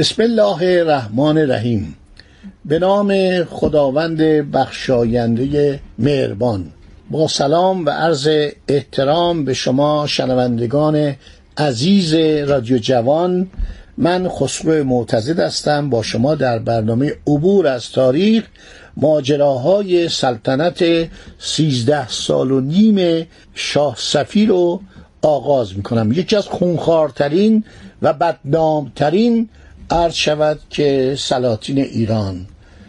بسم الله الرحمن الرحیم. به نام خداوند بخشاینده مهربان. با سلام و عرض احترام به شما شنوندگان عزیز رادیو جوان. من خسرو معتزد هستم. با شما در برنامه عبور از تاریخ ماجراهای سلطنت سیزده سال و نیم شاه صفی رو آغاز می‌کنم. یکی از خونخوارترین و بدنامترین عرض شود که سلاطین ایران.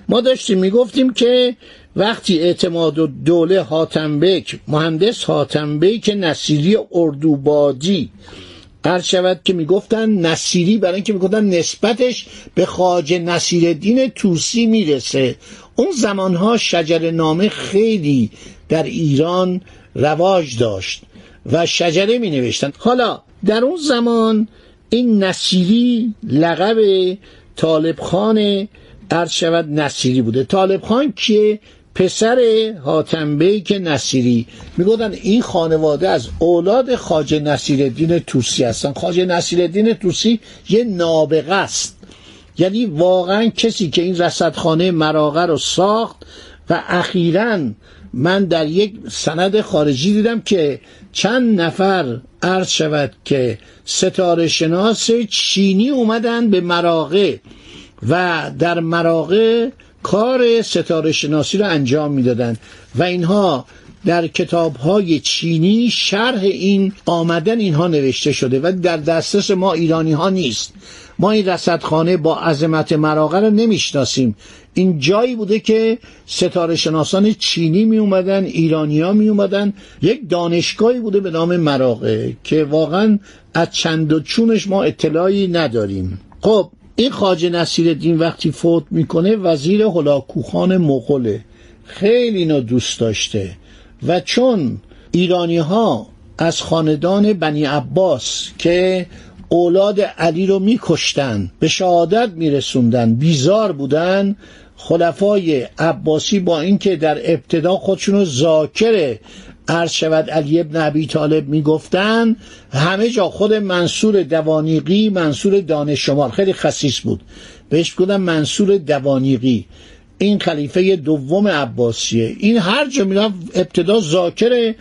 ما داشتیم می‌گفتیم که وقتی اعتماد و دوله حاتمبک مهندس حاتمبک نصیری اردوبادی قرض شود که می‌گفتن نصیری برای اینکه می‌گفتن نسبتش به خاج نصیر دین توسی می‌رسه. اون زمانها شجر نامه خیلی در ایران رواج داشت و شجره می نوشتن حالا در اون زمان این نصیری لقب طالب خان شود نصیری بوده. طالب خان که پسر حاتم بیک نصیری. می‌گفتن این خانواده از اولاد خاج نصیر دین توسی هستن. خاج نصیر دین توسی یه نابغه است. یعنی واقعا کسی که این رصدخانه مراغه رو ساخت و اخیرا من در یک سند خارجی دیدم که چند نفر عرض شود که ستاره شناس چینی اومدن به مراغه و در مراغه کار ستاره شناسی رو انجام می‌دادند و اینها در کتاب های چینی شرح این آمدن اینها نوشته شده و در دسترس ما ایرانی ها نیست. ما این رصدخانه با عظمت مراغه رو نمی‌شناسیم. این جایی بوده که ستاره شناسان چینی می اومدن ایرانیا می اومدن یک دانشگاهی بوده به نام مراغه که واقعا از چند و چونش ما اطلاعی نداریم. خب این خاج نصیر دین وقتی فوت می‌کنه وزیر هلاکوخان مغوله. خیلی اینو دوست داشته. و چون ایرانی ها از خاندان بنی عباس که اولاد علی رو میکشتن به شهادت میرسوندن بیزار بودن. خلفای عباسی با اینکه در ابتدا خودشون رو ذاکر عرض شود علی ابن ابی طالب می‌گفتن همه جا خود منصور دوانیقی منصور دانشمار خیلی خصیص بود. بهش گفتن منصور دوانیقی. این خلیفه دوم عباسیه. این هر جا می‌رفت ابتدا ذاکر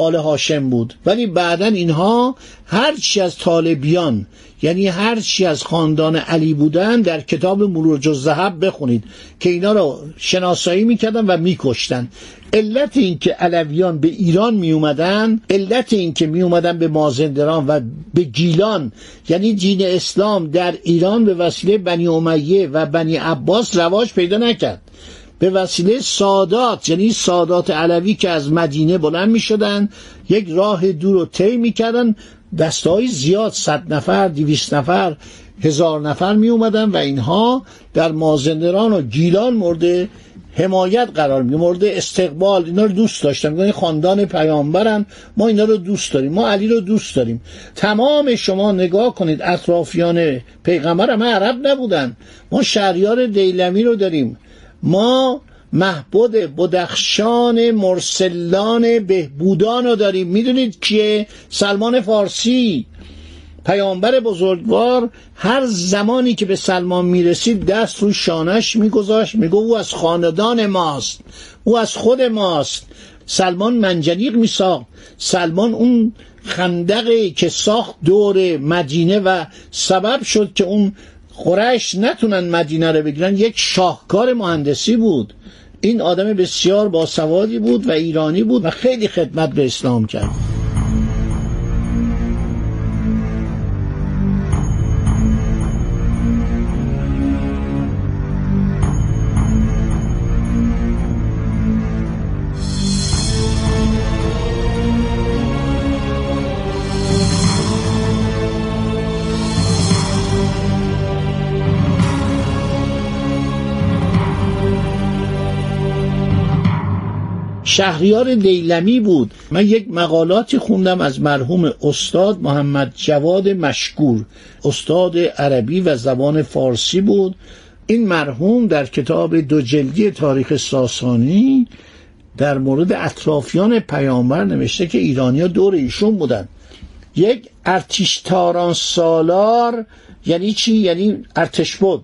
آل هاشم بود. ولی بعدا اینها هرچی از طالبیان یعنی هرچی از خاندان علی بودن در کتاب مروج الذهب بخونید که اینا رو شناسایی می‌کردن و میکشتن. علت این که علویان به ایران می اومدن علت این که می اومدن به مازندران و به گیلان یعنی دین اسلام در ایران به وسیله بنی امیه و بنی عباس رواج پیدا نکرد. به وسیله سادات یعنی سادات علوی که از مدینه بلند می شدن یک راه دور رو طی می کردن زیاد صد نفر دویست نفر هزار نفر می اومدن و اینها در مازندران و گیلان مورد حمایت قرار می مورد استقبال. اینا رو دوست داشتن. این خاندان پیامبرن ما اینا رو دوست داریم ما علی رو دوست داریم. تمام شما نگاه کنید اطرافیان پیغمبر همه عرب نبودن. ما شهریار دیلمی رو داریم. ما محبود بدخشان مرسلان بهبودان رو داریم. می‌دونید کیه؟ سلمان فارسی. پیامبر بزرگوار هر زمانی که به سلمان می‌رسید دست رو شانش میگذاشت. میگو او از خاندان ماست. او از خود ماست. سلمان منجنیق میساخت. سلمان اون خندقی که ساخت دور مدینه و سبب شد که اون قریش نتونن مدینه رو بگیرن. یک شاهکار مهندسی بود. این آدم بسیار باسوادی بود و ایرانی بود و خیلی خدمت به اسلام کرد. شهریار دیلمی بود. من یک مقالاتی خوندم از مرحوم استاد محمد جواد مشکور. استاد عربی و زبان فارسی بود. این مرحوم در کتاب دو جلدی تاریخ ساسانی در مورد اطرافیان پیامبر نوشته که ایرانیا دور ایشون بودن. یک ارتشتاران سالار یعنی چی؟ یعنی ارتش بود.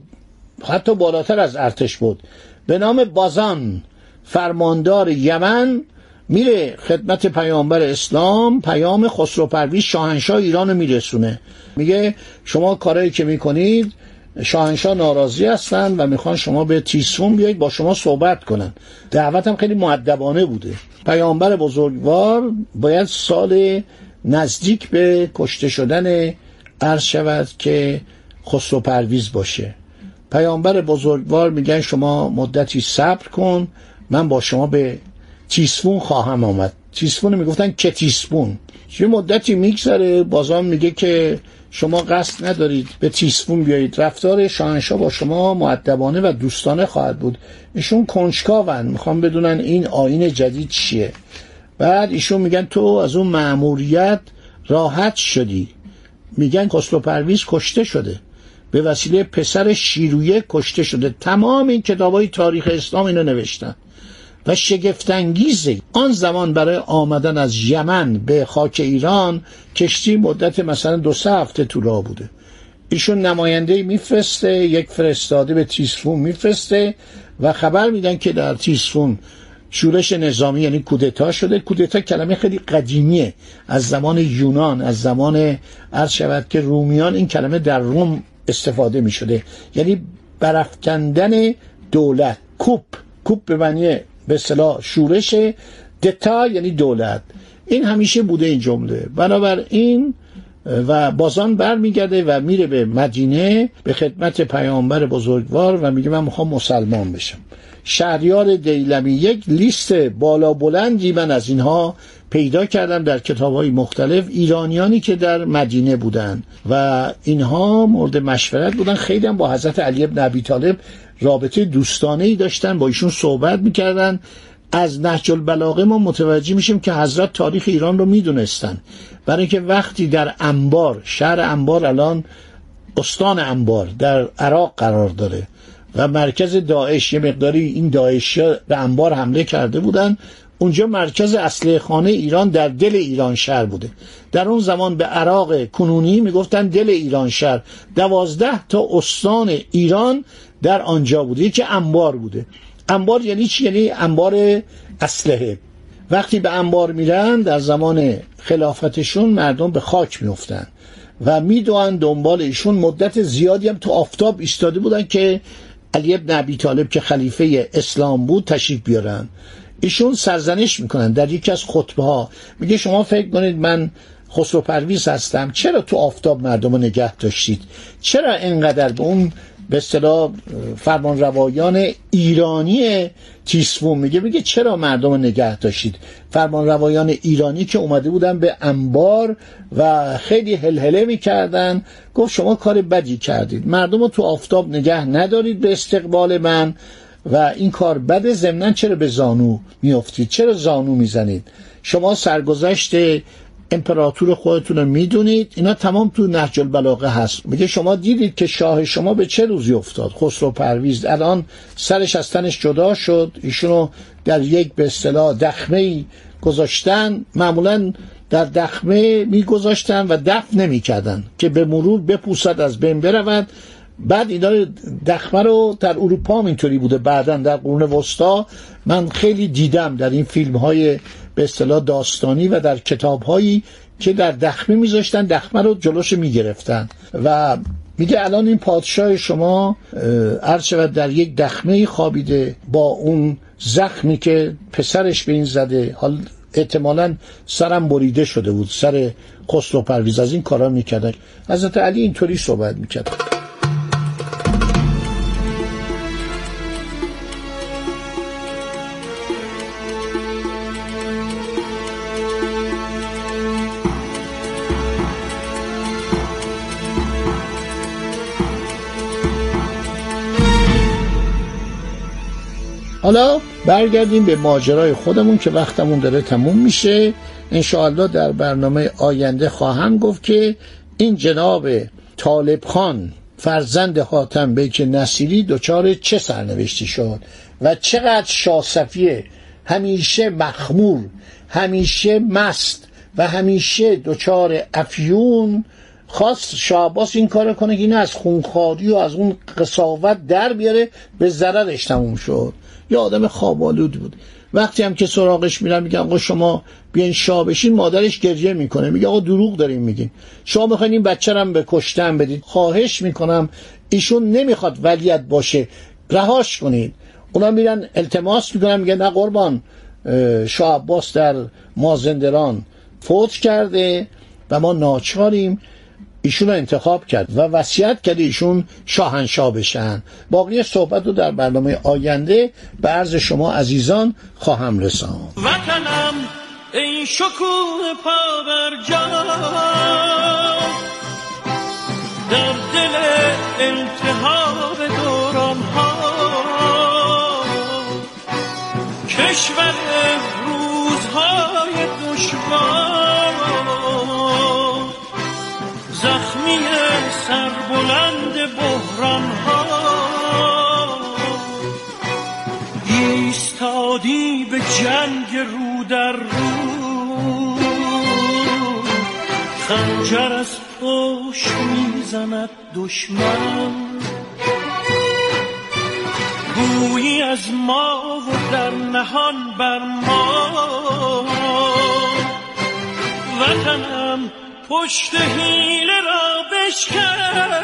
حتی بالاتر از ارتش بود. به نام بازان. فرماندار یمن میره خدمت پیامبر اسلام پیام خسرو پرویز شاهنشاه ایران میرسونه. میگه شما کارایی که می‌کنید شاهنشاه ناراضی هستن و می‌خوان شما به تیسفون بیایید با شما صحبت کنن. دعوت هم خیلی معدبانه بوده. پیامبر بزرگوار باید سال نزدیک به کشته شدن عرض شود که خسرو پرویز باشه. پیامبر بزرگوار میگن شما مدتی صبر کن من با شما به تیسفون خواهم آمد. تیسفون می‌گفتن که تیسفون یه مدتی میگذره بازان میگه که شما قصد ندارید به تیسفون بیایید. رفتار شاهنشاه با شما معدبانه و دوستانه خواهد بود. ایشون کنجکاون می‌خوام بدونن این آین جدید چیه. بعد ایشون میگن تو از اون مأموریت راحت شدی. میگن خسرو پرویز کشته شده. به وسیله پسر شیرویه کشته شده. تمام این کتاب های تاریخ اسلام اینو نوشتن. و شگفتانگیزه آن زمان برای آمدن از یمن به خاک ایران کشتی مدت مثلا دو سه هفته راه بوده. ایشون نماینده میفرسته یک فرستاده به تیسفون میفرسته و خبر میدن که در تیسفون شورش نظامی یعنی کودتا شده. کودتا کلمه خیلی قدیمیه. از زمان یونان از زمان عرض شود که رومیان این کلمه در روم استفاده می شده یعنی برافکندن دولت کوپ. کوپ به معنی به اصطلاح شورش دتا یعنی دولت. این همیشه بوده این جمله. بنابراین و بازان برمیگرده و میره به مدینه به خدمت پیامبر بزرگوار و میگه من می‌خوام مسلمان بشم. شهریار دیلمی یک لیست بالا بلندی من از اینها پیدا کردم در کتاب های مختلف ایرانیانی که در مدینه بودند و اینها مورد مشورت بودن. خیلی هم با حضرت علی ابن ابی طالب رابطه دوستانه ای داشتن با ایشون صحبت می‌کردن. از نهج البلاغه ما متوجه میشیم که حضرت تاریخ ایران رو می‌دونستن. برای اینکه وقتی در انبار شهر انبار الان استان انبار در عراق قرار داره و مرکز داعش یه مقداری این داعشی به انبار حمله کرده بودن اونجا مرکز اصلی خانه ایران در دل ایران شهر بوده. در اون زمان به عراق کنونی می‌گفتن دل ایران شهر. دوازده تا استان ایران در آنجا بوده. یکی انبار بوده. انبار یعنی چی؟ یعنی انبار اسلحه. وقتی به انبار میرن در زمان خلافتشون مردم به خاک میفتن و میدوان دنبال ایشون. مدت زیادی هم تو آفتاب ایستاده بودن که علی ابن ابی طالب که خلیفه اسلام بود تشریف بیارن. ایشون سرزنش می‌کنن در یکی از خطبه ها میگه شما فکر کنید من خسرو پرویز هستم. چرا تو آفتاب مردم رو نگه داشتید؟ چرا انقدر به اون به اصطلاح فرمان روایان ایرانی تیسفون. میگه میگه چرا مردم نگه داشتید؟ فرمان روایان ایرانی که اومده بودن به انبار و خیلی هلهله می‌کردن. گفت شما کار بدی کردید. مردم رو تو آفتاب نگه ندارید به استقبال من و این کار بد ضمنا چرا به زانو میافتید؟ چرا زانو می‌زنید؟ شما سرگذشت امپراتور خودتون رو می‌دونید. اینا تمام تو نهج البلاغه هست. میگه شما دیدید که شاه شما به چه روزی افتاد؟ خسرو پرویز الان سرش از تنش جدا شد. ایشونو در یک به اصطلاح دخمه گذاشتن. معمولا در دخمه میگذاشتن و دفن نمی‌کردن که به مرور بپوسد از بین برود. بعد اینا دخمه رو در اروپا هم اینطوری بوده. بعدا در قرون وسطا من خیلی دیدم در این فیلم های به اصطلاح داستانی و در کتاب هایی که در دخمه میذاشتن دخمه رو جلوش می‌گرفتن. و میگه الان این پادشاه شما عرض شود در یک دخمه خوابیده با اون زخمی که پسرش به این زده. حال احتمالا سرم بریده شده بود سر خسرو پرویز. از این کارا می‌کردن. حضرت علی اینطوری صحبت می‌کرد. حالا برگردیم به ماجرای خودمون که وقتمون داره تموم میشه. انشاءالله در برنامه آینده خواهم گفت که این جناب طالب خان فرزند حاتم بیک نصیری دچار چه سرنوشتی شد و چقدر شاسفیه؟ همیشه مخمور همیشه مست و همیشه دچار افیون خواست شعباس این کار کنه که این از خونخواری و از اون قصاوت در بیاره به ضررش تموم شد. یه آدم خوابالود بود. وقتی هم که سراغش میرن میگن آقا شما بیاین شاه بشین مادرش گریه می‌کنه. میگه آقا دروغ داریم میگین. شما می‌خواین این بچه هم به کشتن بدید خواهش می‌کنم ایشون نمی‌خواد ولیت باشه. رهاش کنید. اونا میرن التماس می‌کنن میگن نه قربان شاه عباس در مازندران فوت کرده و ما ناچاریم. ایشون رو انتخاب کرد و وصیت کرد ایشون شاهنشاه بشن. باقی صحبت رو در برنامه آینده به عرض شما عزیزان خواهم رساند. وطنم ای شکوه پا بر در دل التهاب دوران ها کشور روزهای دشوار سربلند بحران ها ایستادی به جنگ رو در رو. خنجر از پشت می‌زند دشمن. گویی از ما و در نهان بر ما. وطنم پشت حیله را بشکن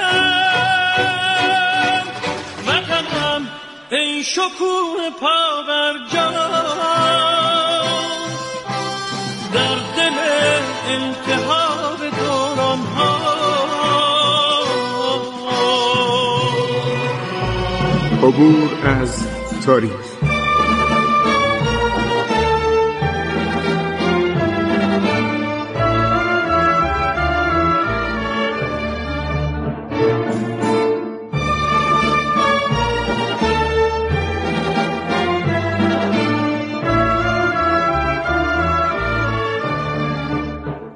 وطنم ای شکوه پا بر در دل التهاب دوران ها عبور از تاریخ.